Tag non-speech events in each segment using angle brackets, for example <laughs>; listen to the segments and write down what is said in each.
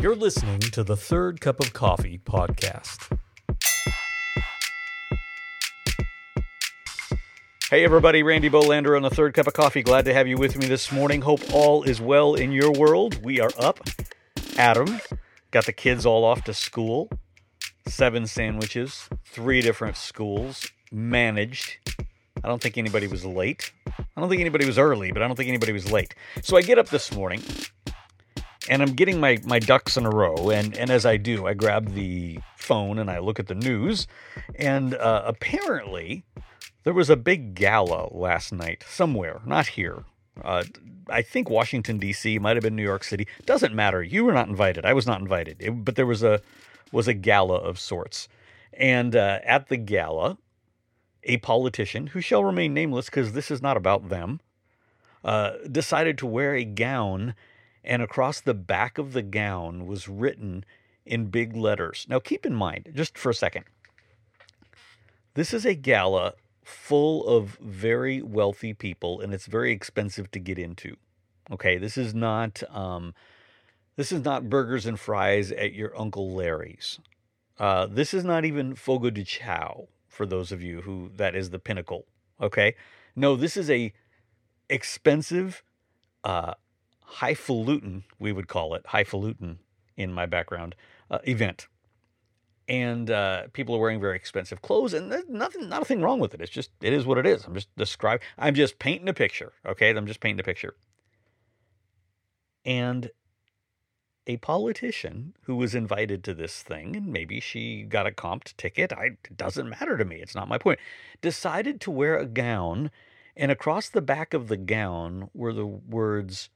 You're listening to the Third Cup of Coffee podcast. Hey, everybody, Randy Bolander on the Third Cup of Coffee. Glad to have you with me this morning. Hope all is well in your world. We are up. Adam got the kids all off to school. Seven sandwiches, three different schools, managed. I don't think anybody was late. I don't think anybody was early, but I don't think anybody was late. So I get up this morning and I'm getting my, my ducks in a row. And, and as I do, I grab the phone and I look at the news. And uh, apparently, there was a big gala last night somewhere, not here. Uh, I think Washington D.C. might have been New York City. Doesn't matter. You were not invited. I was not invited. It, but there was a was a gala of sorts, and uh, at the gala, a politician who shall remain nameless because this is not about them, uh, decided to wear a gown and across the back of the gown was written in big letters. Now, keep in mind, just for a second, this is a gala full of very wealthy people, and it's very expensive to get into. Okay, this is not um, this is not burgers and fries at your Uncle Larry's. Uh, this is not even Fogo de Chao for those of you who that is the pinnacle. Okay, no, this is a expensive, uh, highfalutin, we would call it highfalutin in my background uh, event. And uh, people are wearing very expensive clothes, and there's nothing, nothing wrong with it. It's just, it is what it is. I'm just describing, I'm just painting a picture, okay? I'm just painting a picture. And a politician who was invited to this thing, and maybe she got a comped ticket, I, it doesn't matter to me, it's not my point, decided to wear a gown, and across the back of the gown were the words,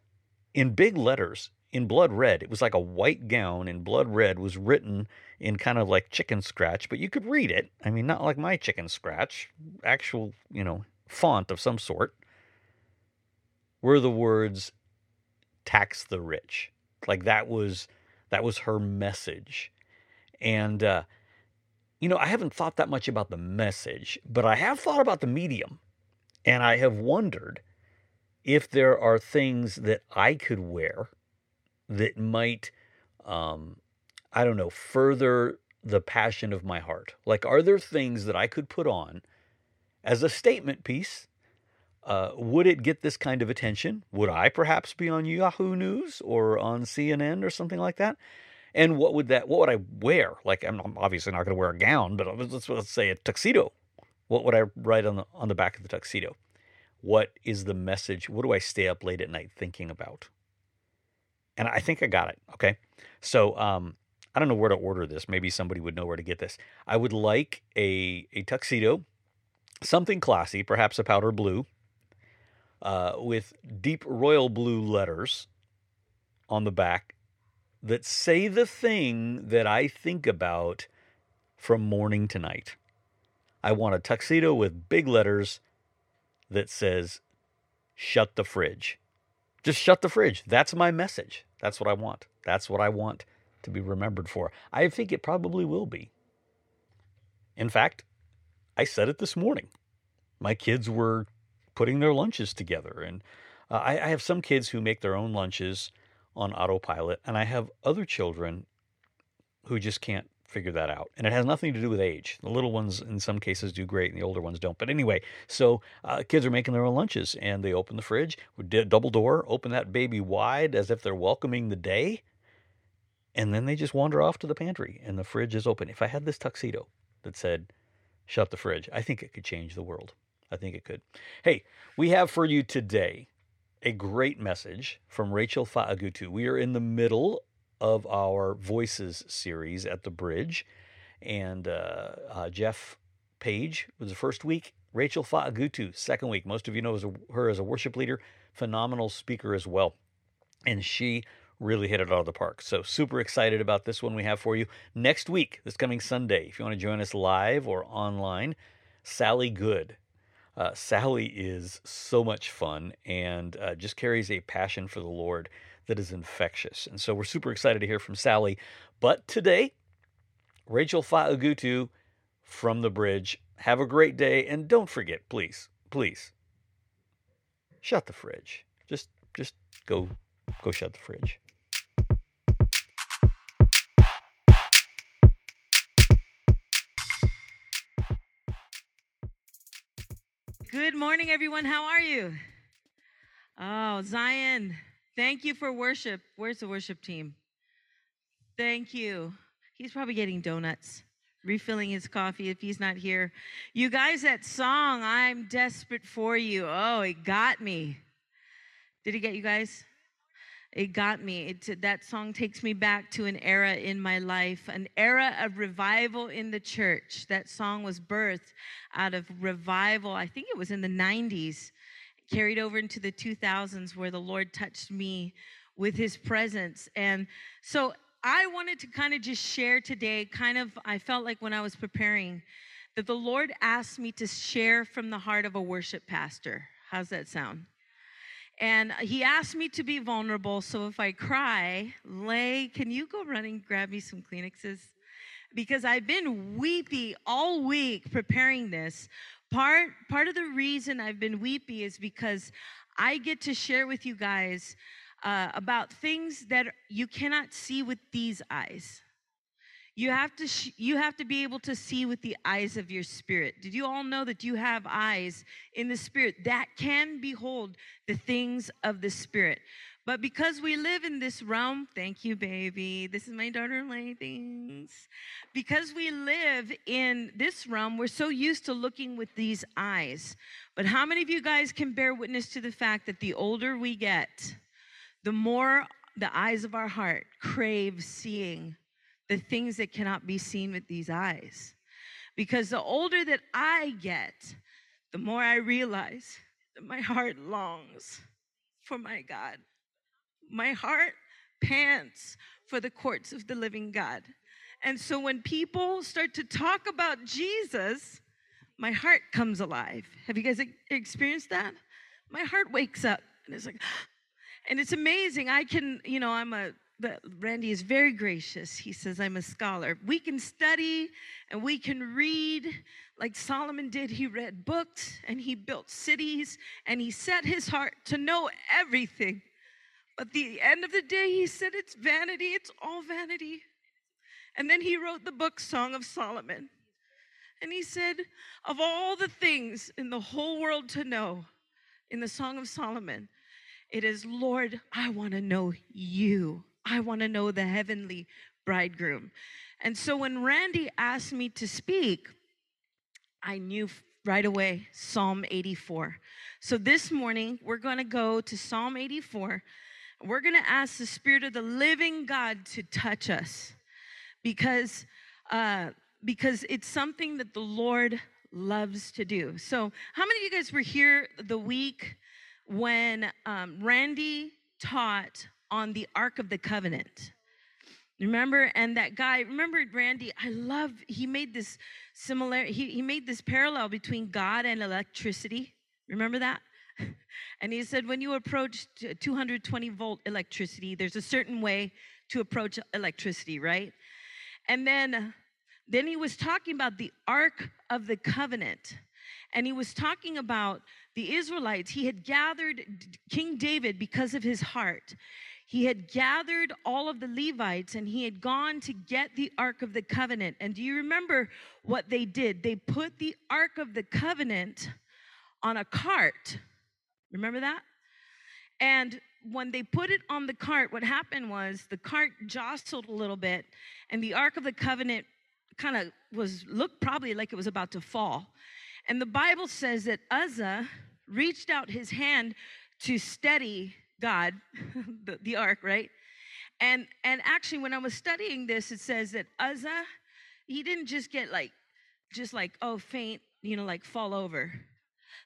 in big letters in blood red. It was like a white gown in blood red was written in kind of like chicken scratch, but you could read it. I mean, not like my chicken scratch, actual, you know, font of some sort. Were the words tax the rich. Like that was that was her message. And uh you know, I haven't thought that much about the message, but I have thought about the medium. And I have wondered if there are things that I could wear that might, um, I don't know, further the passion of my heart. Like, are there things that I could put on as a statement piece? Uh, would it get this kind of attention? Would I perhaps be on Yahoo News or on CNN or something like that? And what would that? What would I wear? Like, I'm obviously not going to wear a gown, but let's, let's say a tuxedo. What would I write on the on the back of the tuxedo? What is the message? What do I stay up late at night thinking about? And I think I got it. Okay. So um, I don't know where to order this. Maybe somebody would know where to get this. I would like a, a tuxedo, something classy, perhaps a powder blue, uh, with deep royal blue letters on the back that say the thing that I think about from morning to night. I want a tuxedo with big letters that says, shut the fridge. Just shut the fridge. That's my message. That's what I want. That's what I want to be remembered for. I think it probably will be. In fact, I said it this morning. My kids were putting their lunches together, and uh, I, I have some kids who make their own lunches on autopilot, and I have other children who just can't figure that out. And it has nothing to do with age. The little ones, in some cases, do great, and the older ones don't. But anyway, so uh, kids are making their own lunches, and they open the fridge, double door, open that baby wide as if they're welcoming the day, and then they just wander off to the pantry, and the fridge is open. If I had this tuxedo that said, shut the fridge, I think it could change the world. I think it could. Hey, we have for you today a great message from Rachel Fa'agutu. We are in the middle of our Voices series at the Bridge. And uh, uh, Jeff Page was the first week. Rachel Fa'agutu, second week. Most of you know her as a worship leader, phenomenal speaker as well. And she really hit it out of the park. So, super excited about this one we have for you. Next week, this coming Sunday, if you want to join us live or online, Sally Good. Uh, Sally is so much fun and uh, just carries a passion for the Lord that is infectious. And so we're super excited to hear from Sally. But today, Rachel Fa'agutu from The Bridge. Have a great day. And don't forget, please, please, shut the fridge. Just, just go, go shut the fridge. Good morning, everyone. How are you? Oh, Zion thank you for worship. Where's the worship team? Thank you. He's probably getting donuts, refilling his coffee if he's not here. You guys, that song, I'm desperate for you. Oh, it got me. Did it get you guys? It got me. It, that song takes me back to an era in my life, an era of revival in the church. That song was birthed out of revival. I think it was in the 90s, carried over into the 2000s, where the Lord touched me with his presence. And so I wanted to kind of just share today, kind of, I felt like when I was preparing, that the Lord asked me to share from the heart of a worship pastor. How's that sound? And he asked me to be vulnerable. So if I cry, Lay, can you go running grab me some Kleenexes? Because I've been weepy all week preparing this. Part part of the reason I've been weepy is because I get to share with you guys uh, about things that you cannot see with these eyes. You have to sh- you have to be able to see with the eyes of your spirit. Did you all know that you have eyes in the spirit that can behold the things of the spirit? But because we live in this realm, thank you, baby. This is my daughter Lay things. Because we live in this realm, we're so used to looking with these eyes. But how many of you guys can bear witness to the fact that the older we get, the more the eyes of our heart crave seeing the things that cannot be seen with these eyes. Because the older that I get, the more I realize that my heart longs for my God. My heart pants for the courts of the living God. And so when people start to talk about Jesus, my heart comes alive. Have you guys experienced that? My heart wakes up and it's like, <gasps> and it's amazing. I can, you know, I'm a Randy is very gracious. He says, I'm a scholar. We can study and we can read like Solomon did. He read books and he built cities and he set his heart to know everything. But the end of the day, he said, It's vanity, it's all vanity. And then he wrote the book Song of Solomon. And he said, Of all the things in the whole world to know, in the Song of Solomon, it is, Lord, I want to know you. I want to know the heavenly bridegroom. And so when Randy asked me to speak, I knew right away Psalm 84. So this morning, we're going to go to Psalm 84. We're going to ask the Spirit of the living God to touch us because, uh, because it's something that the Lord loves to do. So, how many of you guys were here the week when um, Randy taught on the Ark of the Covenant. Remember, and that guy, remember Randy, I love, he made this similar, he, he made this parallel between God and electricity. Remember that? <laughs> And he said, when you approach 220 volt electricity, there's a certain way to approach electricity, right? And then, then he was talking about the Ark of the Covenant. And he was talking about the Israelites. He had gathered King David because of his heart he had gathered all of the Levites and he had gone to get the Ark of the Covenant. And do you remember what they did? They put the Ark of the Covenant on a cart. Remember that? And when they put it on the cart, what happened was the cart jostled a little bit, and the Ark of the Covenant kind of was looked probably like it was about to fall. And the Bible says that Uzzah reached out his hand to steady God, <laughs> the, the ark, right? And and actually, when I was studying this, it says that Uzzah, he didn't just get like, just like oh faint, you know, like fall over.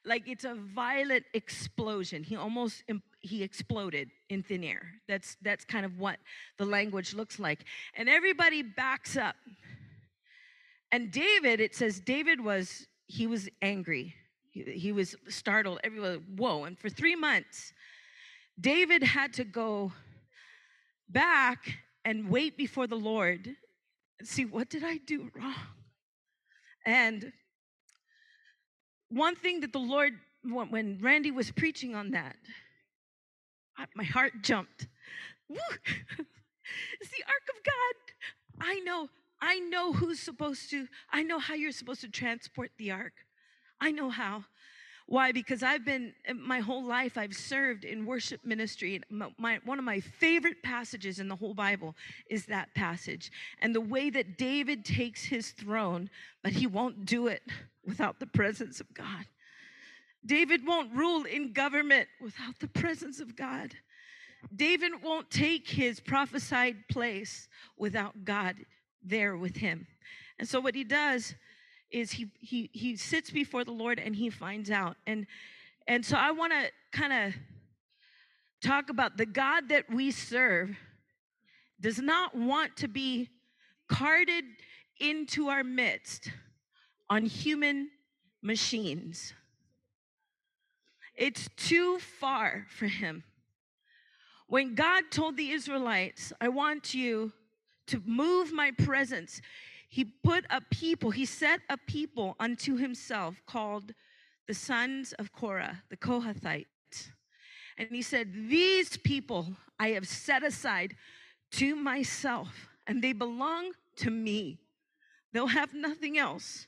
Like it's a violent explosion. He almost he exploded in thin air. That's that's kind of what the language looks like. And everybody backs up. And David, it says David was he was angry. He, he was startled. Everyone, whoa! And for three months, David had to go back and wait before the Lord and see what did I do wrong? And one thing that the Lord, when Randy was preaching on that, my heart jumped. <laughs> it's the ark of God. I know, I know who's supposed to, I know how you're supposed to transport the ark. I know how. Why? Because I've been eh, my whole life I've served in worship ministry. My, one of my favorite passages in the whole Bible is that passage, and the way that David takes his throne, but he won't do it without the presence of God. David won't rule in government without the presence of God. David won't take his prophesied place without God there with him. And so what he does is he he he sits before the Lord and he finds out. And and so I want to kind of talk about the God that we serve does not want to be carted into our midst on human machines. It's too far for him. When God told the Israelites, I want you to move my presence, he put a people, he set a people unto himself called the sons of Korah, the Kohathites. And he said, These people I have set aside to myself, and they belong to me. They'll have nothing else.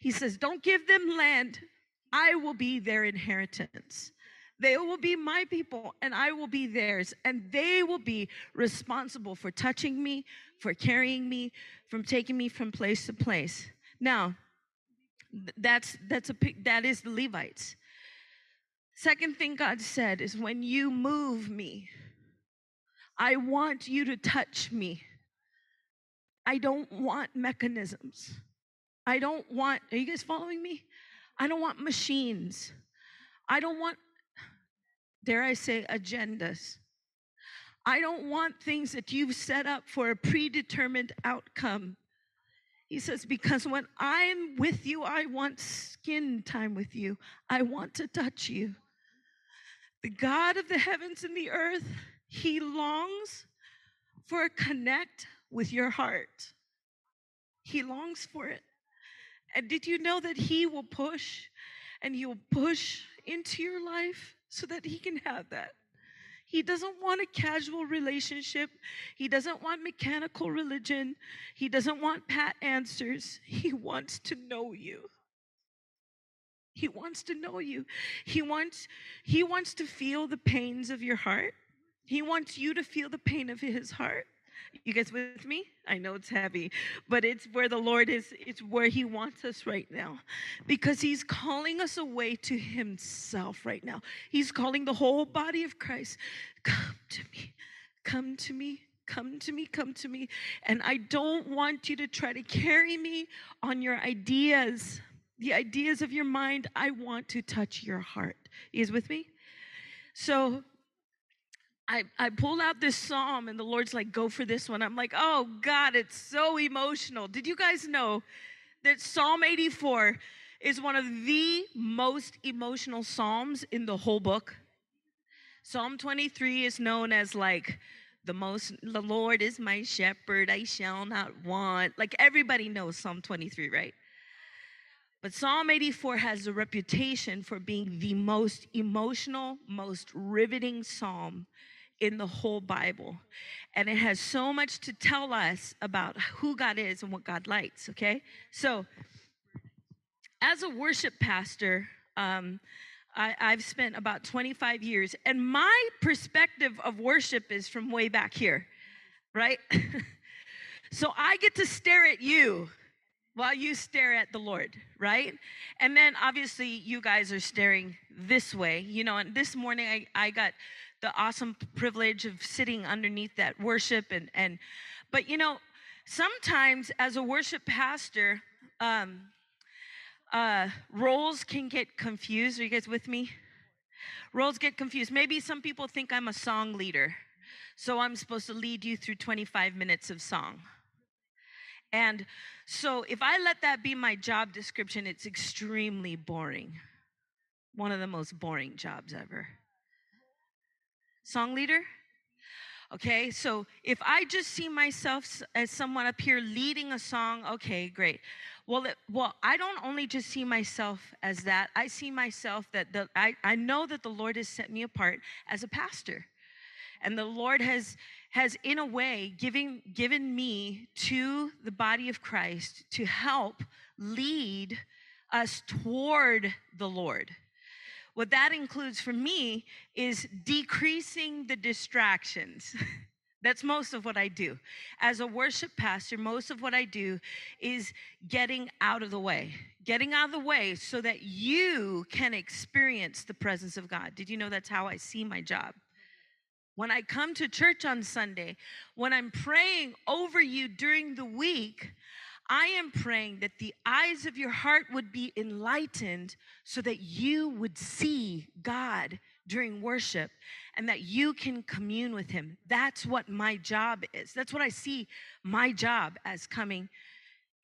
He says, Don't give them land, I will be their inheritance. They will be my people and I will be theirs. And they will be responsible for touching me, for carrying me, from taking me from place to place. Now, that's that's a that is the Levites. Second thing God said is when you move me, I want you to touch me. I don't want mechanisms. I don't want, are you guys following me? I don't want machines. I don't want dare I say, agendas. I don't want things that you've set up for a predetermined outcome. He says, Because when I'm with you, I want skin time with you. I want to touch you. The God of the heavens and the earth, He longs for a connect with your heart. He longs for it. And did you know that He will push and He will push into your life? So that he can have that. He doesn't want a casual relationship. He doesn't want mechanical religion. He doesn't want pat answers. He wants to know you. He wants to know you. He wants he wants to feel the pains of your heart. He wants you to feel the pain of his heart. You guys with me? I know it's heavy, but it's where the Lord is, it's where He wants us right now. Because He's calling us away to Himself right now. He's calling the whole body of Christ, come to me, come to me, come to me, come to me. And I don't want you to try to carry me on your ideas, the ideas of your mind. I want to touch your heart. Is with me? So I, I pulled out this psalm and the Lord's like, go for this one. I'm like, oh God, it's so emotional. Did you guys know that Psalm 84 is one of the most emotional psalms in the whole book? Psalm 23 is known as like the most, the Lord is my shepherd, I shall not want. Like everybody knows Psalm 23, right? But Psalm 84 has a reputation for being the most emotional, most riveting psalm in the whole Bible. And it has so much to tell us about who God is and what God likes, okay? So, as a worship pastor, um, I, have spent about 25 years, and my perspective of worship is from way back here, right? <laughs> so I get to stare at you while you stare at the Lord, right? And then obviously you guys are staring this way, you know. And this morning I, I got the awesome privilege of sitting underneath that worship and and but you know sometimes as a worship pastor um uh roles can get confused. Are you guys with me? Roles get confused. Maybe some people think i'm a song leader so i'm supposed to lead you through 25 minutes of song. And so if i let that be my job description it's extremely boring. One of the most boring jobs ever Song leader? Okay, so if I just see myself as someone up here leading a song, okay, great. Well, it, well, I don't only just see myself as that. I see myself that the, I, I know that the Lord has set me apart as a pastor. And the Lord has has in a way given given me to the body of Christ to help lead us toward the Lord. What that includes for me is decreasing the distractions. <laughs> That's most of what I do. As a worship pastor, most of what I do is getting out of the way, getting out of the way so that you can experience the presence of God. Did you know that's how I see my job? When I come to church on Sunday, when I'm praying over you during the week, I am praying that the eyes of your heart would be enlightened so that you would see God during worship and that you can commune with Him. That's what my job is. That's what I see my job as coming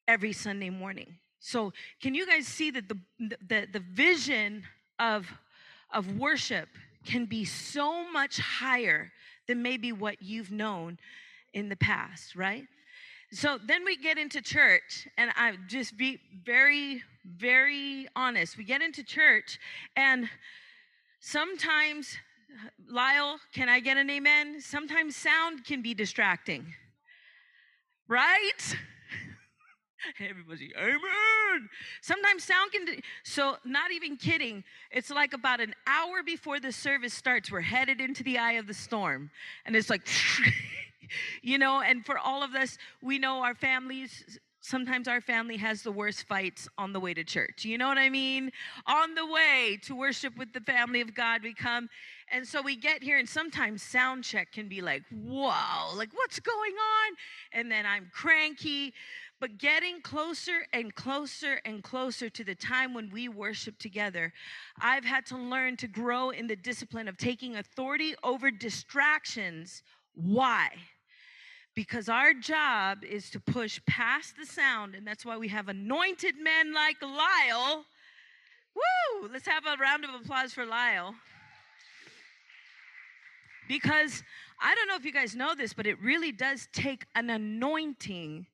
every Sunday morning. So, can you guys see that the, the, the vision of, of worship can be so much higher than maybe what you've known in the past, right? So then we get into church, and I just be very, very honest. We get into church, and sometimes, Lyle, can I get an amen? Sometimes sound can be distracting, right? <laughs> Everybody, amen. Sometimes sound can, so not even kidding. It's like about an hour before the service starts, we're headed into the eye of the storm. And it's like, <laughs> <laughs> you know, and for all of us, we know our families sometimes our family has the worst fights on the way to church. You know what I mean? On the way to worship with the family of God, we come. And so we get here, and sometimes sound check can be like, whoa, like what's going on? And then I'm cranky. But getting closer and closer and closer to the time when we worship together, I've had to learn to grow in the discipline of taking authority over distractions. Why? because our job is to push past the sound, and that's why we have anointed men like Lyle. Woo! Let's have a round of applause for Lyle. Because I don't know if you guys know this, but it really does take an anointing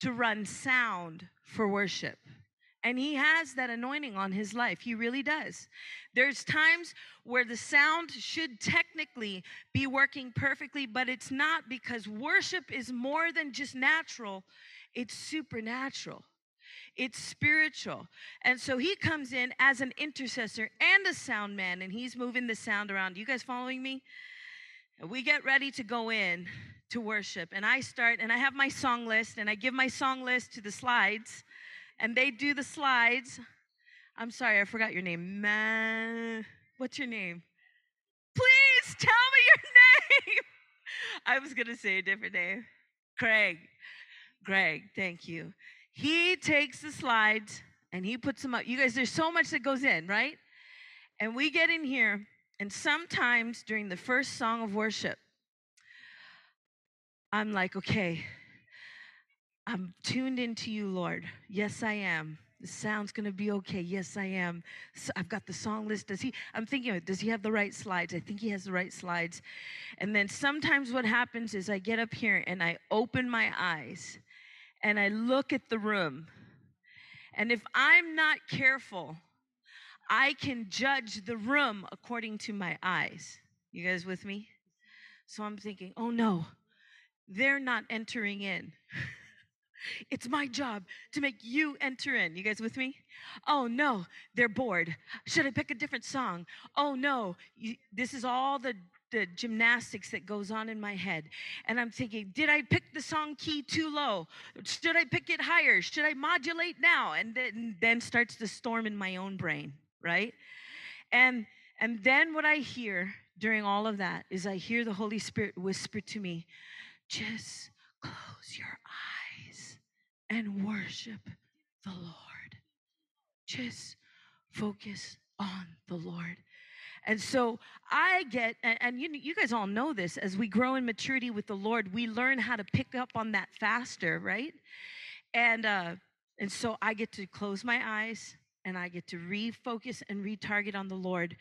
to run sound for worship. And he has that anointing on his life. He really does. There's times where the sound should technically be working perfectly, but it's not because worship is more than just natural, it's supernatural. It's spiritual. And so he comes in as an intercessor and a sound man, and he's moving the sound around. You guys following me? We get ready to go in to worship, and I start, and I have my song list, and I give my song list to the slides and they do the slides. I'm sorry, I forgot your name. Man, what's your name? Please tell me your <laughs> name. I was going to say a different name. Craig. Greg, thank you. He takes the slides and he puts them up. You guys, there's so much that goes in, right? And we get in here, and sometimes during the first song of worship, I'm like, okay, I'm tuned into you, Lord. Yes, I am. The sound's gonna be okay. Yes, I am. So I've got the song list. Does he? I'm thinking, does he have the right slides? I think he has the right slides. And then sometimes what happens is I get up here and I open my eyes and I look at the room. And if I'm not careful, I can judge the room according to my eyes. You guys with me? So I'm thinking, oh no, they're not entering in. <laughs> It's my job to make you enter in. You guys with me? Oh no, they're bored. Should I pick a different song? Oh no, you, this is all the the gymnastics that goes on in my head. And I'm thinking, did I pick the song key too low? Should I pick it higher? Should I modulate now? And then, then starts the storm in my own brain, right? And and then what I hear during all of that is I hear the Holy Spirit whisper to me, just close your eyes and worship the Lord. Just focus on the Lord. And so I get, and, and, you, you guys all know this, as we grow in maturity with the Lord, we learn how to pick up on that faster, right? And uh, and so I get to close my eyes and I get to refocus and retarget on the Lord.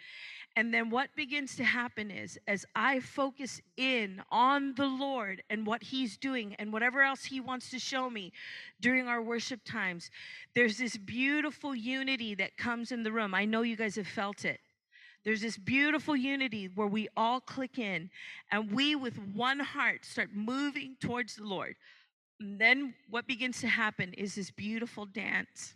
And then what begins to happen is as I focus in on the Lord and what He's doing and whatever else He wants to show me during our worship times, there's this beautiful unity that comes in the room. I know you guys have felt it. There's this beautiful unity where we all click in and we, with one heart, start moving towards the Lord. And then what begins to happen is this beautiful dance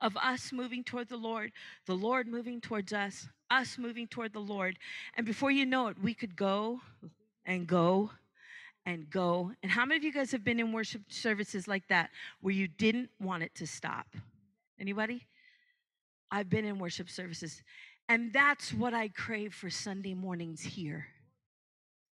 of us moving toward the Lord, the Lord moving towards us, us moving toward the Lord. And before you know it, we could go and go and go. And how many of you guys have been in worship services like that where you didn't want it to stop? Anybody? I've been in worship services. And that's what I crave for Sunday mornings here.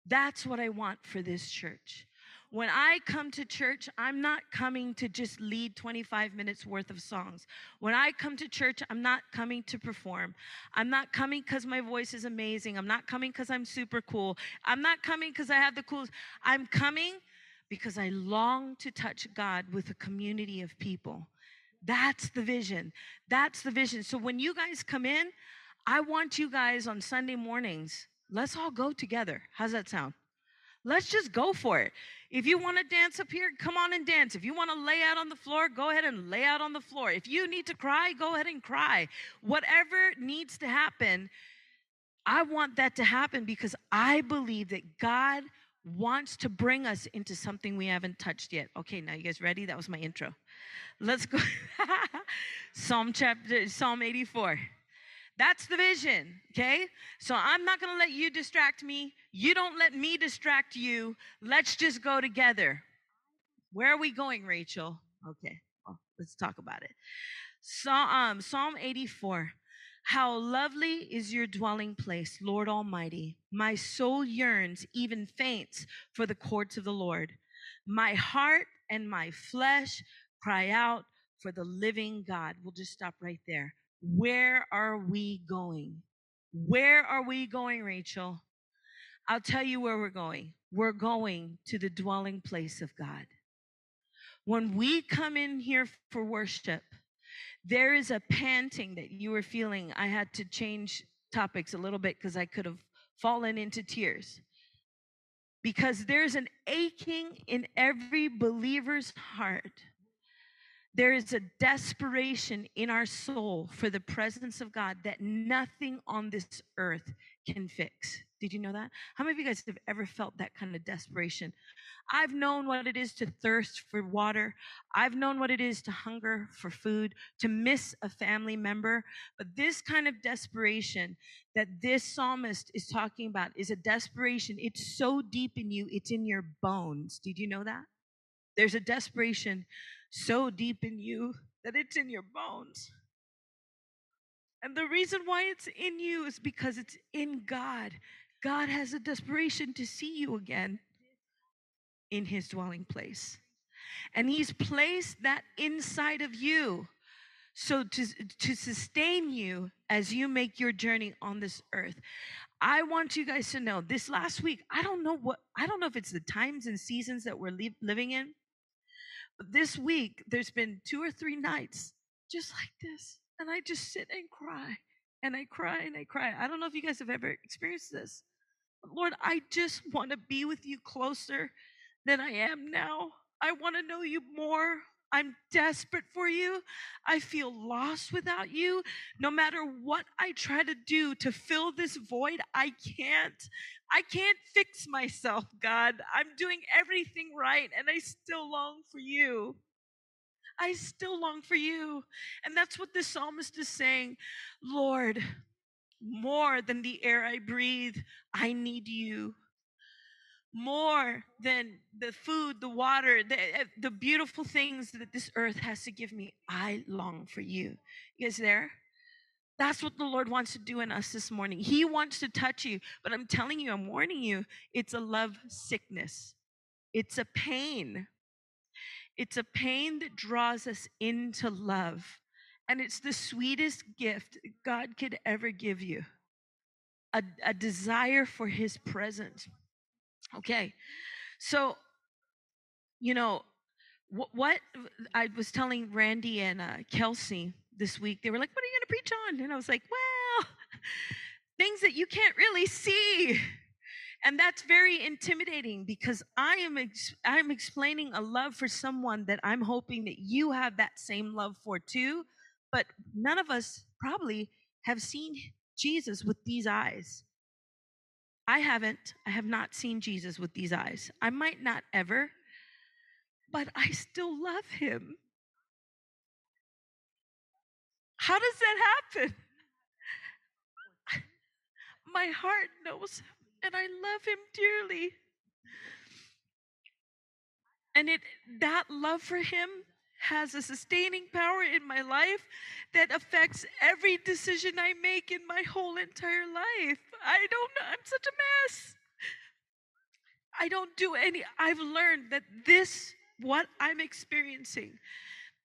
That's what I want for this church. When I come to church, I'm not coming to just lead 25 minutes worth of songs. When I come to church, I'm not coming to perform. I'm not coming because my voice is amazing. I'm not coming because I'm super cool. I'm not coming because I have the coolest. I'm coming because I long to touch God with a community of people. That's the vision. That's the vision. So when you guys come in, I want you guys on Sunday mornings, let's all go together. How's that sound? Let's just go for it. If you want to dance up here, come on and dance. If you want to lay out on the floor, go ahead and lay out on the floor. If you need to cry, go ahead and cry. Whatever needs to happen, I want that to happen because I believe that God wants to bring us into something we haven't touched yet. Okay, now you guys ready? That was my intro. Let's go. <laughs> Psalm chapter Psalm 84. That's the vision, okay? So I'm not gonna let you distract me. You don't let me distract you. Let's just go together. Where are we going, Rachel? Okay, well, let's talk about it. So, um, Psalm 84. How lovely is your dwelling place, Lord Almighty. My soul yearns, even faints, for the courts of the Lord. My heart and my flesh cry out for the living God. We'll just stop right there. Where are we going? Where are we going, Rachel? I'll tell you where we're going. We're going to the dwelling place of God. When we come in here for worship, there is a panting that you were feeling. I had to change topics a little bit because I could have fallen into tears. Because there's an aching in every believer's heart there is a desperation in our soul for the presence of God that nothing on this earth can fix. Did you know that? How many of you guys have ever felt that kind of desperation? I've known what it is to thirst for water. I've known what it is to hunger for food, to miss a family member. But this kind of desperation that this psalmist is talking about is a desperation. It's so deep in you, it's in your bones. Did you know that? There's a desperation so deep in you that it's in your bones. And the reason why it's in you is because it's in God. God has a desperation to see you again in his dwelling place. And he's placed that inside of you. So to, to sustain you as you make your journey on this earth. I want you guys to know this last week, I don't know what, I don't know if it's the times and seasons that we're li- living in, but this week, there's been two or three nights just like this. And I just sit and cry and I cry and I cry. I don't know if you guys have ever experienced this. Lord, I just want to be with you closer than I am now. I want to know you more. I'm desperate for you. I feel lost without you. No matter what I try to do to fill this void, I can't. I can't fix myself, God. I'm doing everything right and I still long for you. I still long for you. And that's what this psalmist is saying. Lord, more than the air I breathe, I need you more than the food, the water, the, eh, the beautiful things that this earth has to give me. I long for you. You guys there? That's what the Lord wants to do in us this morning. He wants to touch you, but I'm telling you, I'm warning you, it's a love sickness. It's a pain. It's a pain that draws us into love. And it's the sweetest gift God could ever give you a, a desire for His presence. Okay. So, you know, what, what I was telling Randy and uh, Kelsey this week, they were like, What are you going to preach on? And I was like, Well, <laughs> things that you can't really see. And that's very intimidating because I am ex- I'm explaining a love for someone that I'm hoping that you have that same love for too, but none of us probably have seen Jesus with these eyes. I haven't, I have not seen Jesus with these eyes. I might not ever, but I still love him. How does that happen? <laughs> My heart knows him and I love him dearly. And it that love for him has a sustaining power in my life that affects every decision I make in my whole entire life. I don't know. I'm such a mess. I don't do any. I've learned that this, what I'm experiencing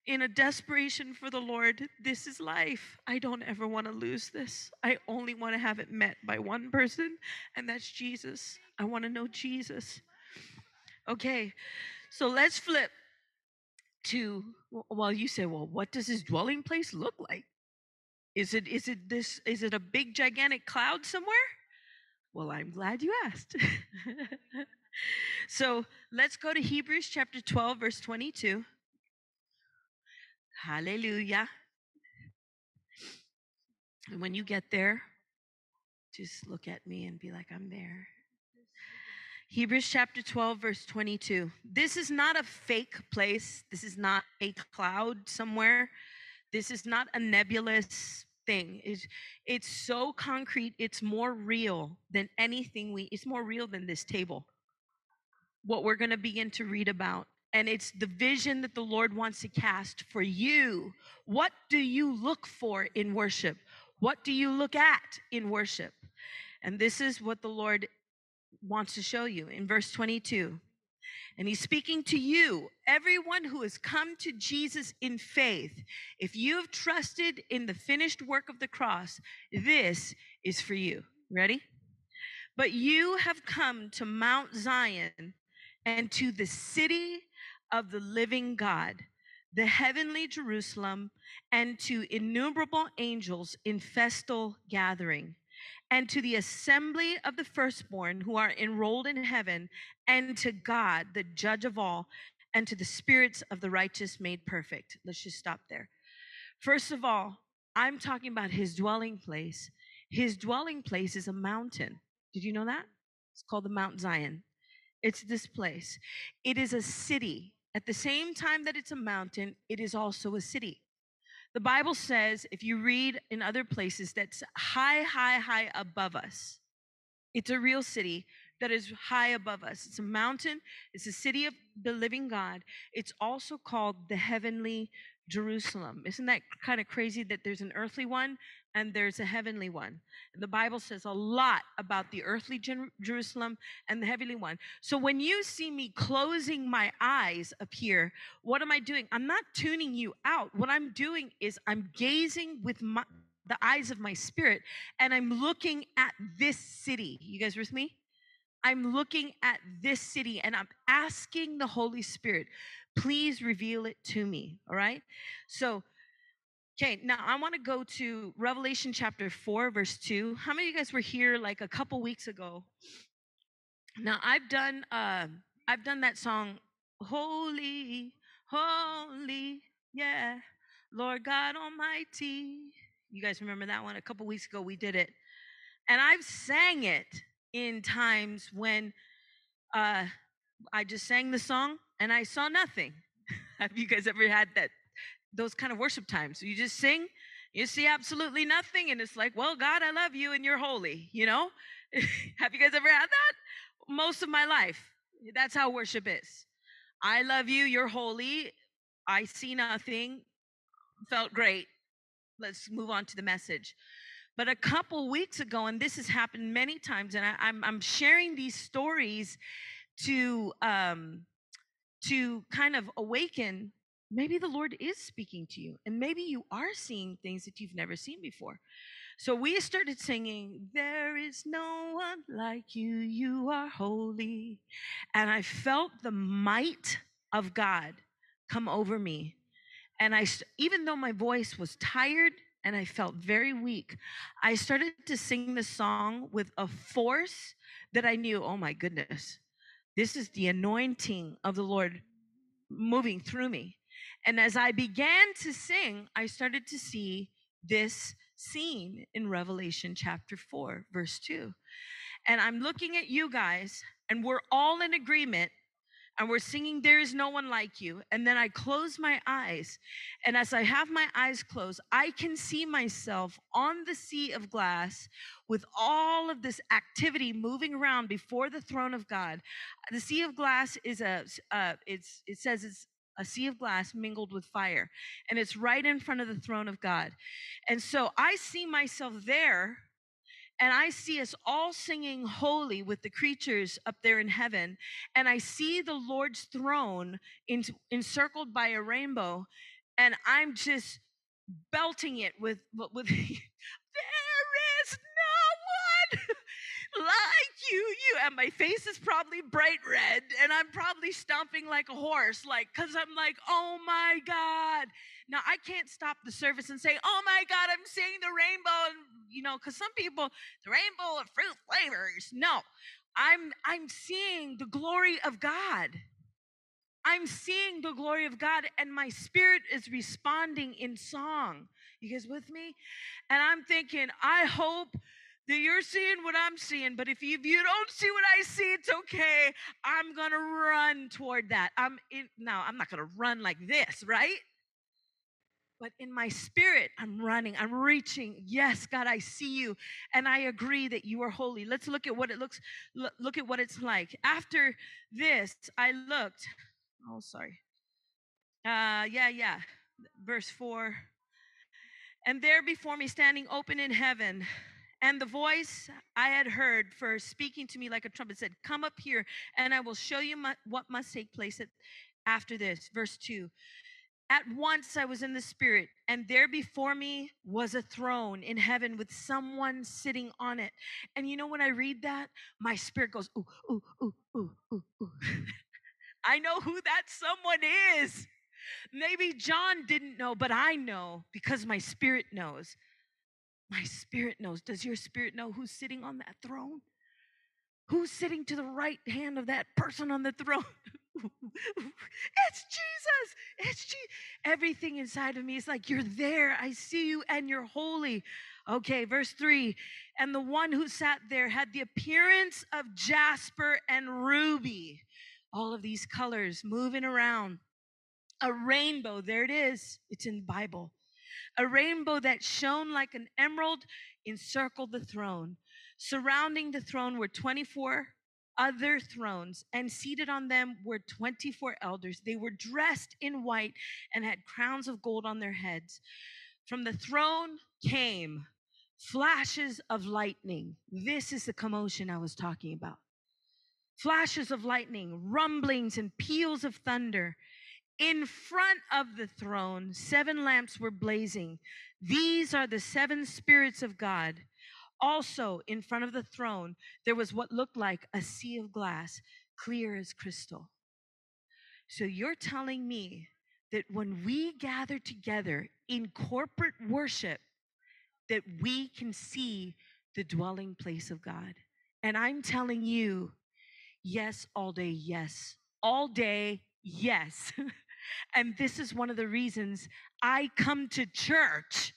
in a desperation for the Lord, this is life. I don't ever want to lose this. I only want to have it met by one person, and that's Jesus. I want to know Jesus. Okay, so let's flip to well you say well what does his dwelling place look like? Is it is it this is it a big gigantic cloud somewhere? Well i'm glad you asked. <laughs> So let's go to hebrews chapter 12 verse 22 hallelujah. And when you get there just look at me and be like i'm there Hebrews chapter 12, verse 22. This is not a fake place. This is not a cloud somewhere. This is not a nebulous thing. It's, it's so concrete, it's more real than anything we, it's more real than this table. What we're going to begin to read about. And it's the vision that the Lord wants to cast for you. What do you look for in worship? What do you look at in worship? And this is what the Lord wants to show you in verse 22. And he's speaking to you, everyone who has come to Jesus in faith. If you have trusted in the finished work of the cross, this is for you. Ready? But you have come to Mount Zion and to the city of the living God, the heavenly Jerusalem, and to innumerable angels in festal gathering and to the assembly of the firstborn who are enrolled in heaven, and to God, the judge of all, and to the spirits of the righteous made perfect. Let's just stop there. First of all, I'm talking about his dwelling place. His dwelling place is a mountain. Did you know that? It's called the Mount Zion. It's this place. It is a city. At the same time that it's a mountain, it is also a city. The Bible says, if you read in other places, that's high, high, high above us. It's a real city that is high above us. It's a mountain, it's a city of the living God. It's also called the heavenly Jerusalem. Isn't that kind of crazy that there's an earthly one and there's a heavenly one? The Bible says a lot about the earthly Jer- Jerusalem and the heavenly one. So when you see me closing my eyes up here, what am I doing? I'm not tuning you out. What I'm doing is I'm gazing with my, the eyes of my spirit and I'm looking at this city. You guys with me? I'm looking at this city and I'm asking the Holy Spirit, please reveal it to me. All right. So, okay, now I want to go to Revelation chapter 4, verse 2. How many of you guys were here like a couple weeks ago? Now I've done uh I've done that song, Holy, Holy, yeah, Lord God Almighty. You guys remember that one? A couple weeks ago we did it. And I've sang it in times when uh I just sang the song and I saw nothing. <laughs> Have you guys ever had that those kind of worship times? You just sing, you see absolutely nothing, and it's like, well, God, I love you and you're holy, you know? <laughs> Have you guys ever had that? Most of my life. That's how worship is. I love you, you're holy. I see nothing. Felt great. Let's move on to the message. But a couple weeks ago, and this has happened many times, and I, am sharing these stories to um, to kind of awaken maybe the Lord is speaking to you, and maybe you are seeing things that you've never seen before. So we started singing, There is no one like you, you are holy. And I felt the might of God come over me. And I, even though my voice was tired and I felt very weak, I started to sing the song with a force that I knew, oh my goodness, this is the anointing of the Lord moving through me. And as I began to sing, I started to see this scene in Revelation chapter 4, verse 2. And I'm looking at you guys, and we're all in agreement. and we're singing There is no one like you. And then I close my eyes. And as I have my eyes closed, I can see myself on the sea of glass with all of this activity moving around before the throne of God. The sea of glass is a, uh, it's, it says it's a sea of glass mingled with fire, and it's right in front of the throne of God. And so I see myself there and I see us all singing holy with the creatures up there in heaven. And I see the Lord's throne in, encircled by a rainbow. And I'm just belting it with, with <laughs> there is no one <laughs> like you, you. And my face is probably bright red, and I'm probably stomping like a horse, like, because I'm like, oh my God. Now, I can't stop the service and say, oh my God, I'm seeing the rainbow. And, you know, because some people, the rainbow of fruit flavors. No, I'm, I'm seeing the glory of God. I'm seeing the glory of God, and my spirit is responding in song. You guys with me? And I'm thinking, I hope that you're seeing what I'm seeing, but if you, if you don't see what I see, it's okay. I'm gonna run toward that. I'm in now, I'm not gonna run like this, right? But in my spirit, I'm running, I'm reaching. Yes, God, I see you, and I agree that you are holy. Let's look at what it looks, look at what it's like. After this, I looked. Oh, sorry. Uh, yeah, yeah. Verse four. And there before me, standing open in heaven, and the voice I had heard first speaking to me like a trumpet said, Come up here, and I will show you my, what must take place at, after this. Verse 2 At once I was in the Spirit, and there before me was a throne in heaven with someone sitting on it. And you know, when I read that, my spirit goes, Ooh, ooh, ooh, ooh, ooh, ooh. <laughs> I know who that someone is. Maybe John didn't know, but I know because my spirit knows. My spirit knows. Does your spirit know who's sitting on that throne? Who's sitting to the right hand of that person on the throne? <laughs> it's Jesus. It's. Everything inside of me is like, You're there. I see you and you're holy. Okay, verse three. And the one who sat there had the appearance of jasper and ruby. All of these colors moving around. A rainbow. There it is. It's in the Bible. A rainbow that shone like an emerald encircled the throne. Surrounding the throne were 24 other thrones, and seated on them were 24 elders. They were dressed in white and had crowns of gold on their heads. From the throne came flashes of lightning. This is the commotion I was talking about. Flashes of lightning, rumblings, and peals of thunder. In front of the throne, seven lamps were blazing. These are the seven spirits of God. Also, in front of the throne, there was what looked like a sea of glass, clear as crystal. So you're telling me that when we gather together in corporate worship, that we can see the dwelling place of God. And I'm telling you, yes, all day, yes. All day, yes. <laughs> And this is one of the reasons I come to church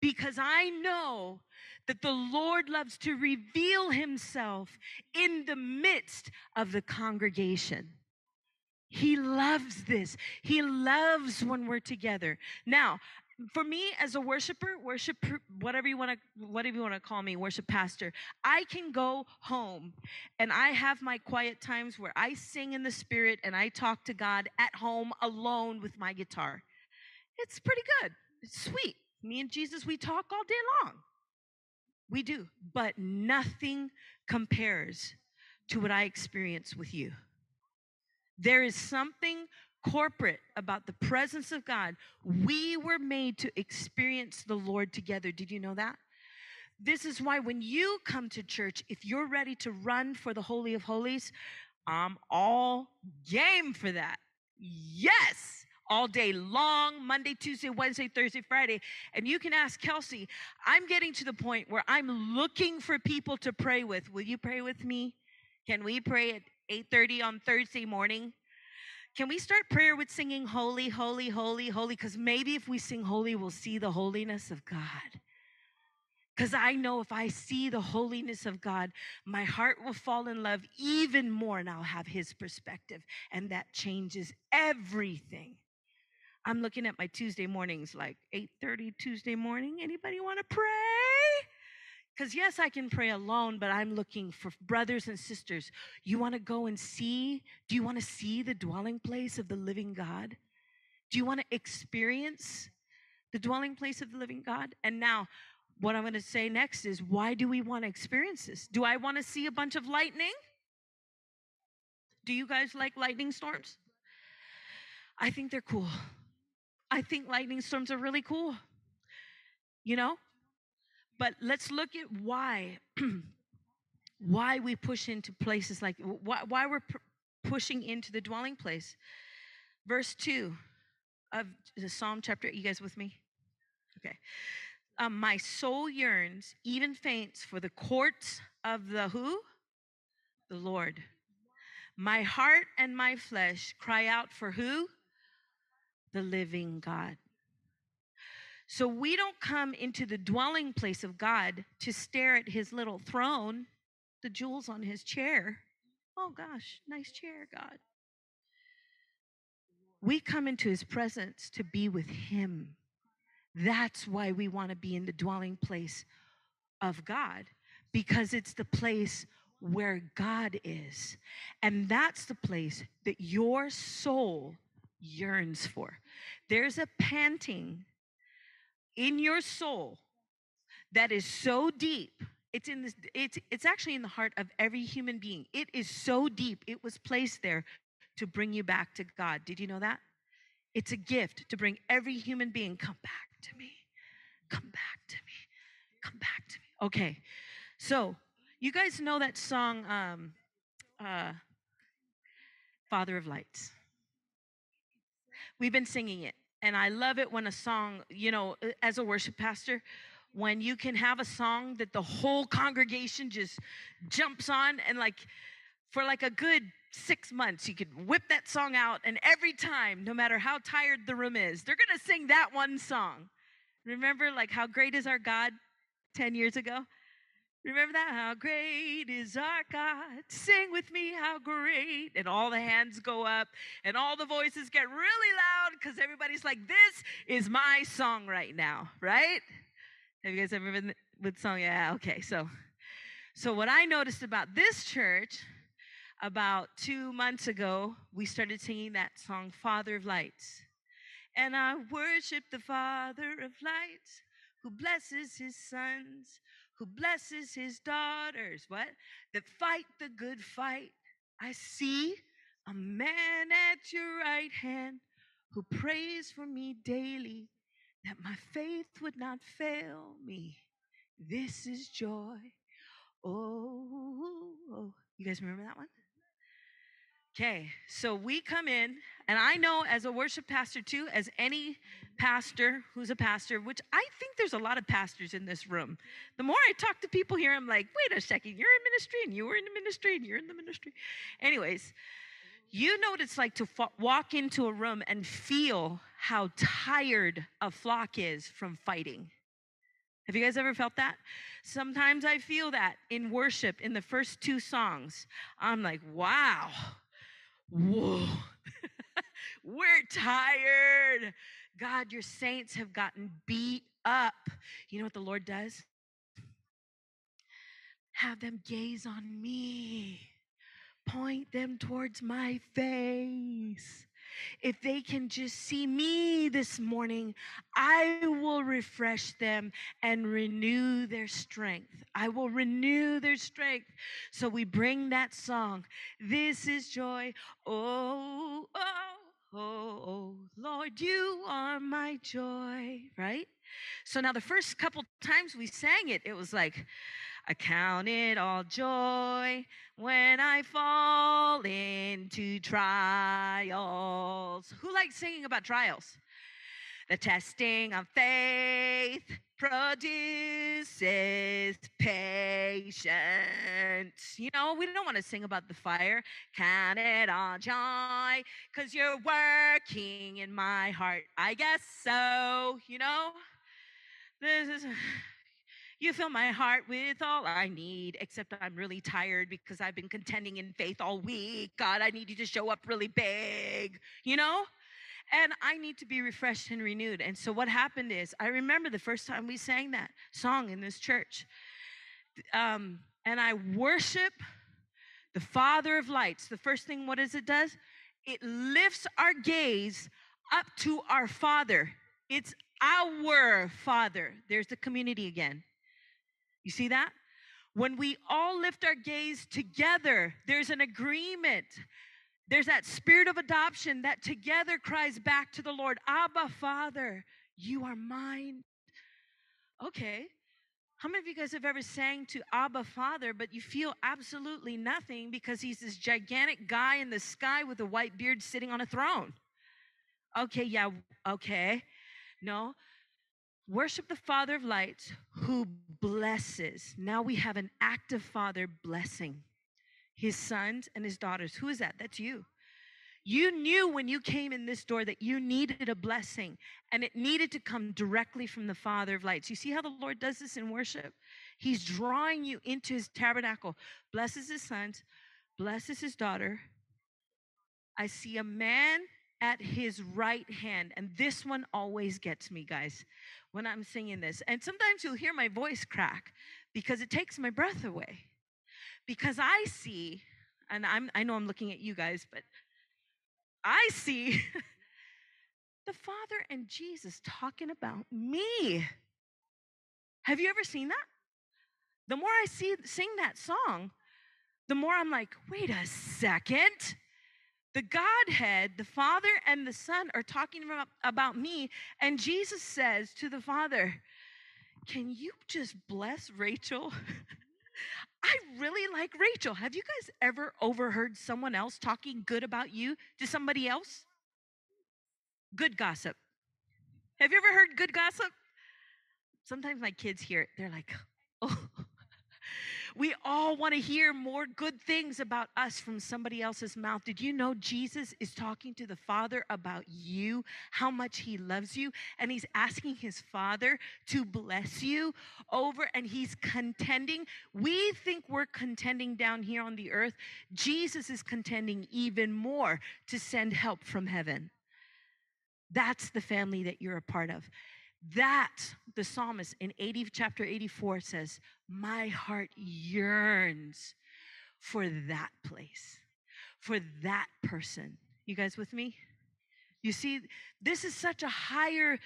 because I know that the Lord loves to reveal himself in the midst of the congregation. He loves this. He loves when we're together. Now, for me as a worshiper, worship whatever you want to whatever you want to call me, worship pastor, I can go home and I have my quiet times where I sing in the spirit and I talk to God at home alone with my guitar. It's pretty good. It's sweet. Me and Jesus we talk all day long. We do, but nothing compares to what I experience with you. There is something corporate about the presence of God. We were made to experience the Lord together. Did you know that? This is why when you come to church, if you're ready to run for the Holy of Holies, I'm all game for that. Yes, all day long, Monday, Tuesday, Wednesday, Thursday, Friday. And you can ask Kelsey, I'm getting to the point where I'm looking for people to pray with. Will you pray with me? Can we pray at 8:30 on Thursday morning? Can we start prayer with singing holy, holy, holy, holy? Because maybe if we sing holy, we'll see the holiness of God. Because I know if I see the holiness of God, my heart will fall in love even more and I'll have his perspective. And that changes everything. I'm looking at my Tuesday mornings like 8:30 Tuesday morning. Anybody want to pray? Because yes, I can pray alone, but I'm looking for brothers and sisters. You want to go and see? Do you want to see the dwelling place of the living God? Do you want to experience the dwelling place of the living God? And now what I'm going to say next is why do we want to experience this? Do I want to see a bunch of lightning? Do you guys like lightning storms? I think they're cool. I think lightning storms are really cool. You know? But let's look at why <clears throat> why we push into places like why, why we're pushing into the dwelling place. Verse 2 of the Psalm chapter, you guys with me? Okay um, my soul yearns, even faints for the courts of the who? The Lord. My heart and my flesh cry out for who? The living God. So we don't come into the dwelling place of God to stare at his little throne, the jewels on his chair. Oh gosh, nice chair, God. We come into his presence to be with him. That's why we want to be in the dwelling place of God, because it's the place where God is. And that's the place that your soul yearns for. There's a panting in your soul that is so deep. It's in this it's it's actually in the heart of every human being. It is so deep. It was placed there to bring you back to God. Did you know that? It's a gift to bring every human being come back to me. Come back to me. Come back to me. Okay. So, you guys know that song, um, uh, Father of Lights. We've been singing it. And I love it when a song, you know, uh, as a worship pastor, when you can have a song that the whole congregation just jumps on and like for like a good six months you could whip that song out and every time no matter how tired the room is they're gonna sing that one song Remember, like, how great is our God 10 years ago? Remember that? How great is our God? Sing with me, how great. And all the hands go up and all the voices get really loud because everybody's like, this is my song right now, right? Have you guys ever been with song? Yeah, okay. So, so what I noticed about this church about two months ago, we started singing that song, Father of Lights. And I worship the Father of lights who blesses his sons, who blesses his daughters, what? That fight the good fight. I see a man at your right hand who prays for me daily that my faith would not fail me. This is joy. Oh, oh. oh. you guys remember that one? Okay, so we come in, and I know as a worship pastor too, as any pastor who's a pastor, which I think there's a lot of pastors in this room. The more I talk to people here, I'm like, wait a second, you're in ministry, and you were in the ministry, and you're in the ministry. Anyways, you know what it's like to walk into a room and feel how tired a flock is from fighting. Have you guys ever felt that? Sometimes I feel that in worship in the first two songs. I'm like, wow whoa, <laughs> we're tired. God, your saints have gotten beat up. You know what the Lord does? Have them gaze on me, point them towards my face. If they can just see me this morning, I will refresh them and renew their strength. I will renew their strength. So we bring that song. This is joy. Oh, oh, oh, oh, Lord, you are my joy, right? So now the first couple times we sang it, it was like, I count it all joy when I fall into trials. Who likes singing about trials? The testing of faith produces patience. You know, we don't want to sing about the fire. Count it all joy because you're working in my heart. I guess so, you know? This is You fill my heart with all I need, except I'm really tired because I've been contending in faith all week. God, I need you to show up really big, you know? And I need to be refreshed and renewed. And so what happened is, I remember the first time we sang that song in this church. Um, and I worship the Father of lights. The first thing, what does it does? It lifts our gaze up to our Father. It's our Father. There's the community again. You see that? When we all lift our gaze together, there's an agreement. There's that spirit of adoption that together cries back to the Lord, Abba, Father, you are mine. Okay. How many of you guys have ever sang to Abba Father, but you feel absolutely nothing because he's this gigantic guy in the sky with a white beard sitting on a throne? Okay, yeah, okay. No, Worship the Father of lights who blesses. Now we have an active Father blessing his sons and his daughters. Who is that? That's you. You knew when you came in this door that you needed a blessing and it needed to come directly from the Father of lights. You see how the Lord does this in worship? He's drawing you into his tabernacle, blesses his sons, blesses his daughter. I see a man at his right hand. And this one always gets me, guys, when I'm singing this. And sometimes you'll hear my voice crack because it takes my breath away. Because I see, and I'm, I know I'm looking at you guys, but I see <laughs> the Father and Jesus talking about me. Have you ever seen that? The more I see sing that song, the more I'm like, wait a second. The Godhead, the Father and the Son, are talking about me. And Jesus says to the Father, Can you just bless Rachel? <laughs> I really like Rachel. Have you guys ever overheard someone else talking good about you to somebody else? Good gossip. Have you ever heard good gossip? Sometimes my kids hear it, they're like. We all want to hear more good things about us from somebody else's mouth. Did you know Jesus is talking to the Father about you, how much He loves you, and He's asking His Father to bless you over, and He's contending. We think we're contending down here on the earth. Jesus is contending even more to send help from heaven. That's the family that you're a part of. That the psalmist in 80 chapter 84 says, "My heart yearns for that place, for that person." You guys with me? You see, this is such a higher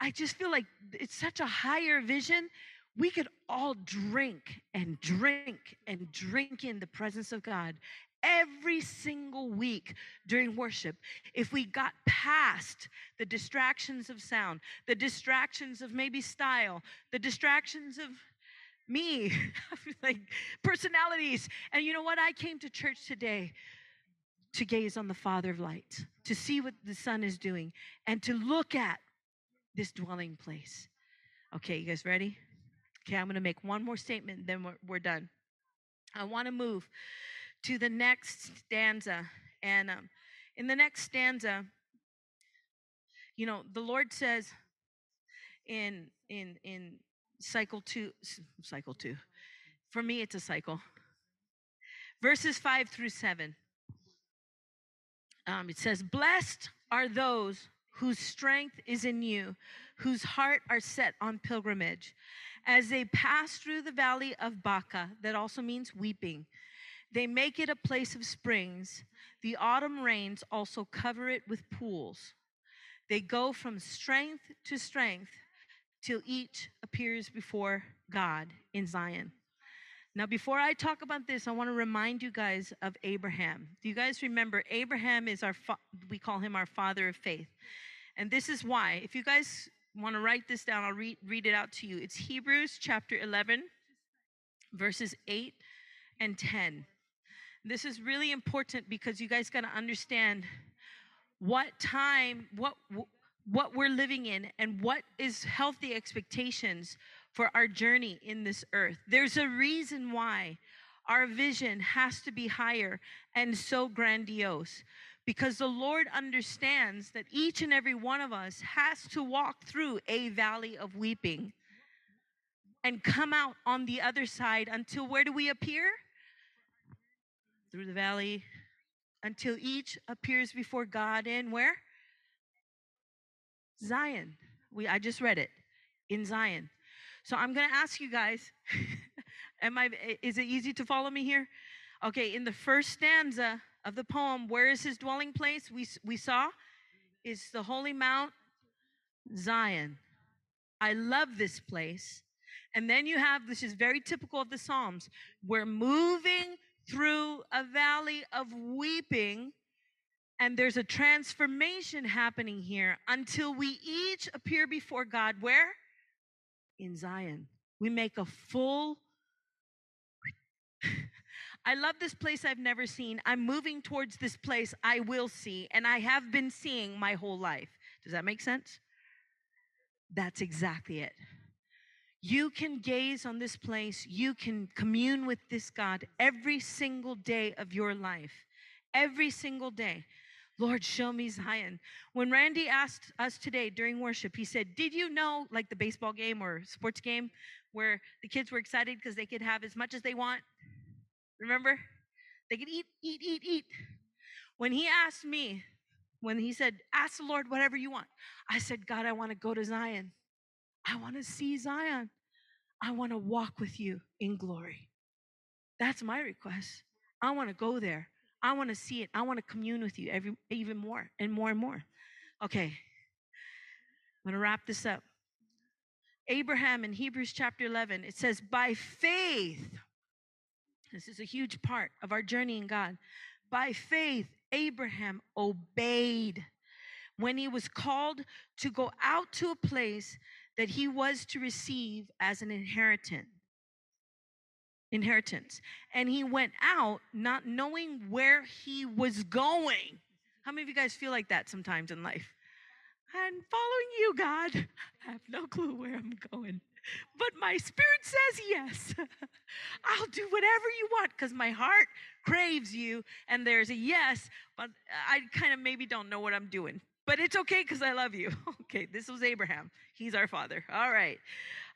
I just feel like it's such a higher vision. We could all drink and drink and drink in the presence of God every single week during worship, if we got past the distractions of sound, the distractions of maybe style, the distractions of me, <laughs> like personalities. And you know what? I came to church today to gaze on the Father of light, to see what the Son is doing, and to look at this dwelling place. Okay, you guys ready? Okay, I'm going to make one more statement, then we're, we're done. I want to move to the next stanza. And um, in the next stanza, you know, the Lord says in in in cycle two, cycle two. For me, it's a cycle. Verses five through seven. Um, it says, "Blessed are those whose strength is in you, whose heart are set on pilgrimage, as they pass through the valley of Baca." That also means weeping they make it a place of springs. The autumn rains also cover it with pools. They go from strength to strength till each appears before God in Zion. Now, before I talk about this, I want to remind you guys of Abraham. Do you guys remember Abraham is our, fa- we call him our father of faith. And this is why. If you guys want to write this down, I'll read, read it out to you. It's Hebrews chapter 11, verses 8 and 10. This is really important because you guys got to understand what time, what what we're living in and what is healthy expectations for our journey in this earth. There's a reason why our vision has to be higher and so grandiose because the Lord understands that each and every one of us has to walk through a valley of weeping. and come out on the other side until where do we appear? Through the valley until each appears before God in where? Zion. We I just read it. In Zion. So I'm going to ask you guys <laughs> am I is it easy to follow me here? Okay, in the first stanza of the poem, where is his dwelling place? We we saw is the holy mount Zion. I love this place. And then you have this is very typical of the Psalms. We're moving through a valley of weeping and there's a transformation happening here until we each appear before God. Where? In Zion. We make a full. <laughs> I love this place I've never seen. I'm moving towards this place I will see, and I have been seeing my whole life. Does that make sense? That's exactly it. You can gaze on this place, you can commune with this God every single day of your life. Every single day. Lord, show me Zion. When Randy asked us today during worship, he said, Did you know, like the baseball game or sports game, where the kids were excited because they could have as much as they want? Remember? They could eat, eat, eat, eat. When he asked me, when he said, Ask the Lord whatever you want, I said, God, I want to go to Zion. I want to see Zion. I want to walk with you in glory. That's my request. I want to go there. I want to see it. I want to commune with you every, even more and more and more. Okay, I'm going to wrap this up. Abraham in Hebrews chapter 11, it says, By faith, this is a huge part of our journey in God. By faith, Abraham obeyed when he was called to go out to a place that he was to receive as an inheritance inheritance. And he went out not knowing where he was going. How many of you guys feel like that sometimes in life? I'm following you, God. I have no clue where I'm going. But my spirit says yes. <laughs> I'll do whatever you want because my heart craves you and there's a yes, but I kind of maybe don't know what I'm doing. But it's okay because I love you. <laughs> Okay, this was Abraham. He's our father. All right.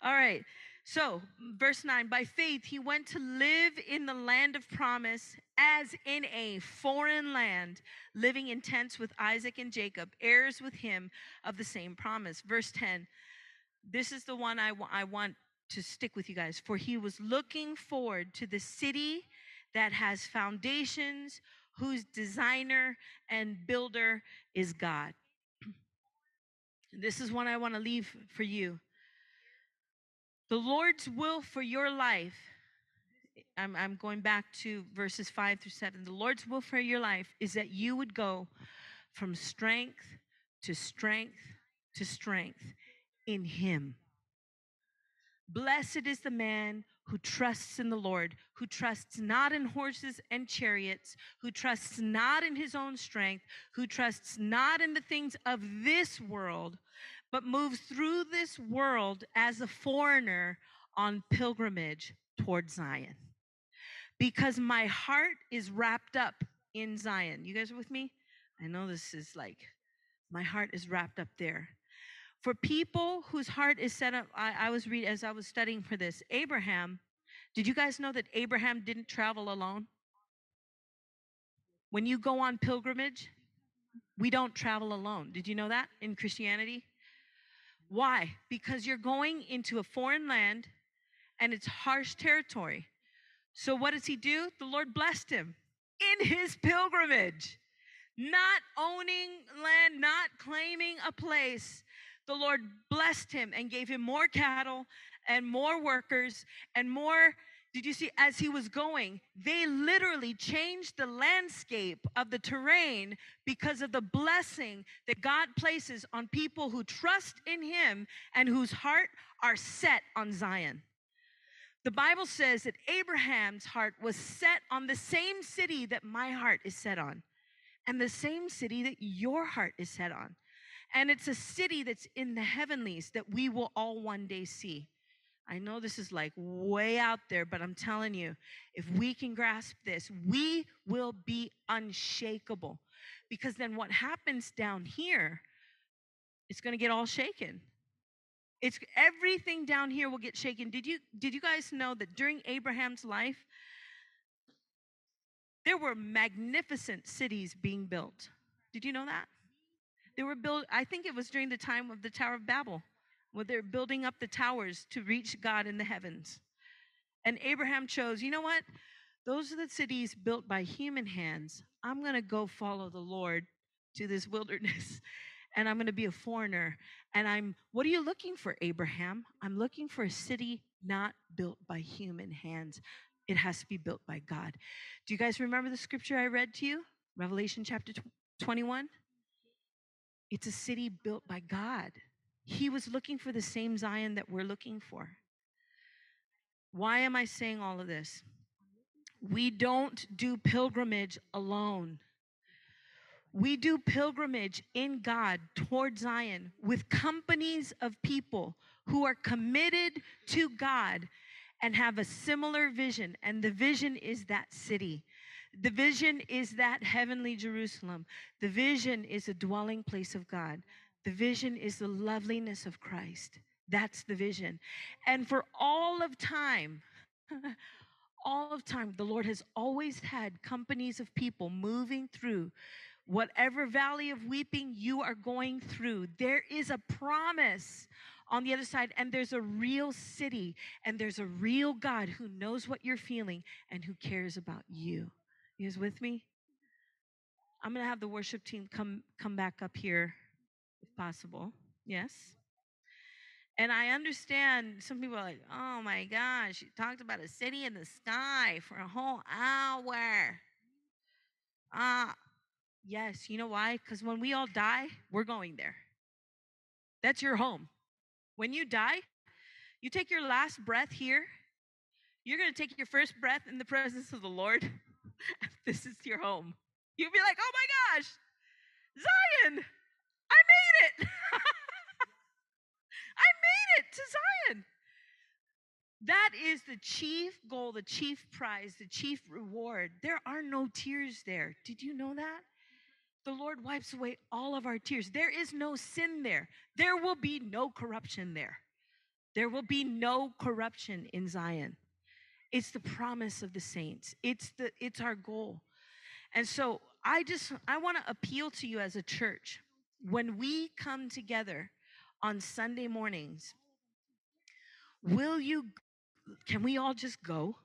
All right. So, verse 9 by faith, he went to live in the land of promise as in a foreign land, living in tents with Isaac and Jacob, heirs with him of the same promise. Verse 10 this is the one I, w- I want to stick with you guys. For he was looking forward to the city that has foundations, whose designer and builder is God. this is one I want to leave for you. The Lord's will for your life, I'm, I'm going back to verses 5 through 7. The Lord's will for your life is that you would go from strength to strength to strength in Him. Blessed is the man who trusts in the Lord, who trusts not in horses and chariots, who trusts not in his own strength, who trusts not in the things of this world, but moves through this world as a foreigner on pilgrimage toward Zion. Because my heart is wrapped up in Zion. You guys are with me? I know this is like, my heart is wrapped up there. For people whose heart is set up, I, I was reading as I was studying for this, Abraham, did you guys know that Abraham didn't travel alone? When you go on pilgrimage, we don't travel alone. Did you know that in Christianity? Why? Because you're going into a foreign land and it's harsh territory. So, what does he do? The Lord blessed him in his pilgrimage, not owning land, not claiming a place. The Lord blessed him and gave him more cattle and more workers and more did you see as he was going, they literally changed the landscape of the terrain because of the blessing that God places on people who trust in him and whose heart are set on Zion. The Bible says that Abraham's heart was set on the same city that my heart is set on, and the same city that your heart is set on. And it's a city that's in the heavenlies that we will all one day see. I know this is like way out there, but I'm telling you, if we can grasp this, we will be unshakable. Because then what happens down here is going to get all shaken. It's everything down here will get shaken. Did you did you guys know that during Abraham's life there were magnificent cities being built? Did you know that? They were built I think it was during the time of the Tower of Babel where they're building up the towers to reach God in the heavens. And Abraham chose, you know what? Those are the cities built by human hands. I'm going to go follow the Lord to this wilderness <laughs> and I'm going to be a foreigner. And I'm, what are you looking for, Abraham? I'm looking for a city not built by human hands. It has to be built by God. Do you guys remember the scripture I read to you? Revelation chapter 21? It's a city built by God. He was looking for the same Zion that we're looking for. Why am I saying all of this? We don't do pilgrimage alone. We do pilgrimage in God toward Zion with companies of people who are committed to God and have a similar vision. And the vision is that city. The vision is that heavenly Jerusalem. The vision is a dwelling place of God. The vision is the loveliness of Christ. That's the vision. And for all of time, <laughs> all of time, the Lord has always had companies of people moving through whatever valley of weeping you are going through, there is a promise on the other side, and there's a real city, and there's a real God who knows what you're feeling and who cares about you. You guys with me? I'm gonna have the worship team come come back up here if possible. Yes. And I understand some people are like, oh my gosh, you talked about a city in the sky for a whole hour. Ah, uh, Yes, you know why? Because when we all die, we're going there. That's your home. When you die, you take your last breath here. You're going to take your first breath in the presence of the Lord. <laughs> this is your home. You'd be like, oh my gosh, Zion, I made it. <laughs> I made it to Zion. That is the chief goal, the chief prize, the chief reward. There are no tears there. Did you know that? the Lord wipes away all of our tears. There is no sin there. There will be no corruption there. There will be no corruption in Zion. It's the promise of the saints. It's the it's our goal. And so I just I want to appeal to you as a church when we come together on Sunday mornings. Will you can we all just go?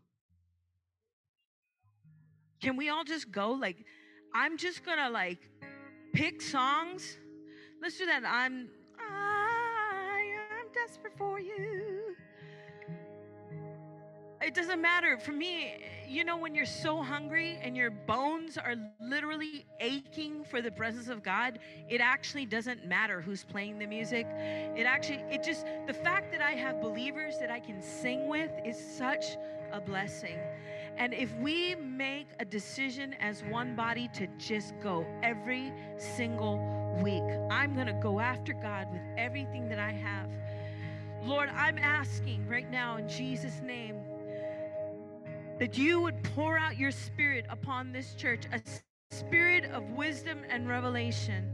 Can we all just go like I'm just gonna like pick songs. Let's do that. I'm I am desperate for you. It doesn't matter. For me, you know, when you're so hungry and your bones are literally aching for the presence of God, it actually doesn't matter who's playing the music. It actually, it just, the fact that I have believers that I can sing with is such a blessing. And if we make a decision as one body to just go every single week, I'm going to go after God with everything that I have. Lord, I'm asking right now in Jesus' name that you would pour out your spirit upon this church, a spirit of wisdom and revelation.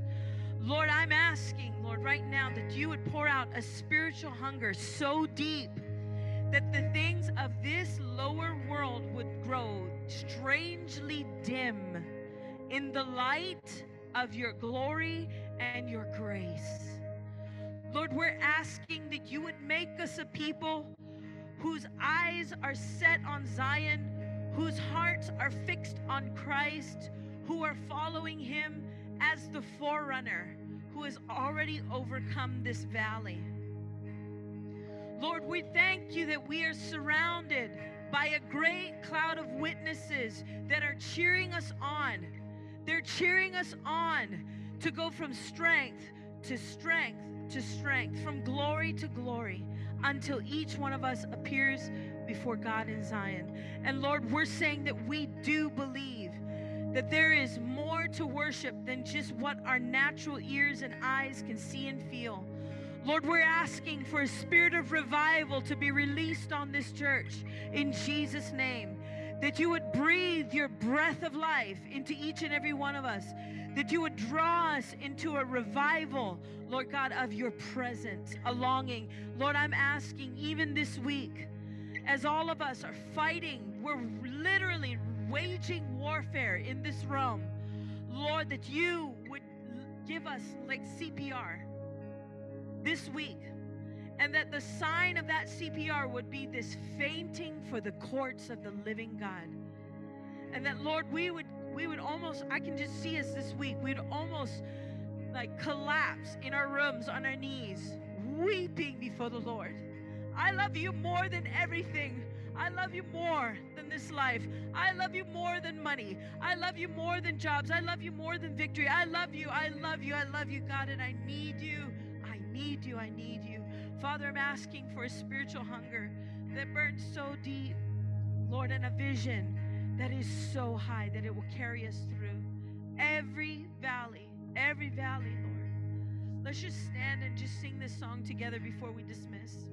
Lord, I'm asking, Lord, right now that you would pour out a spiritual hunger so deep that the things of this lower world would grow strangely dim in the light of your glory and your grace. Lord, we're asking that you would make us a people whose eyes are set on Zion, whose hearts are fixed on Christ, who are following him as the forerunner who has already overcome this valley. Lord, we thank you that we are surrounded by a great cloud of witnesses that are cheering us on. They're cheering us on to go from strength to strength to strength, from glory to glory, until each one of us appears before God in Zion. And Lord, we're saying that we do believe that there is more to worship than just what our natural ears and eyes can see and feel. Lord, we're asking for a spirit of revival to be released on this church in Jesus' name. That you would breathe your breath of life into each and every one of us, that you would draw us into a revival, Lord God, of your presence, a longing. Lord, I'm asking even this week, as all of us are fighting, we're literally waging warfare in this realm, Lord, that you would give us like CPR this week and that the sign of that CPR would be this fainting for the courts of the living God. And that Lord, we would we would almost I can just see us this week. We'd almost like collapse in our rooms on our knees, weeping before the Lord. I love you more than everything. I love you more than this life. I love you more than money. I love you more than jobs. I love you more than victory. I love you. I love you. I love you, God, and I need you. I need you. I need you. Father, I'm asking for a spiritual hunger that burns so deep, Lord, and a vision that is so high that it will carry us through every valley, every valley, Lord. Let's just stand and just sing this song together before we dismiss.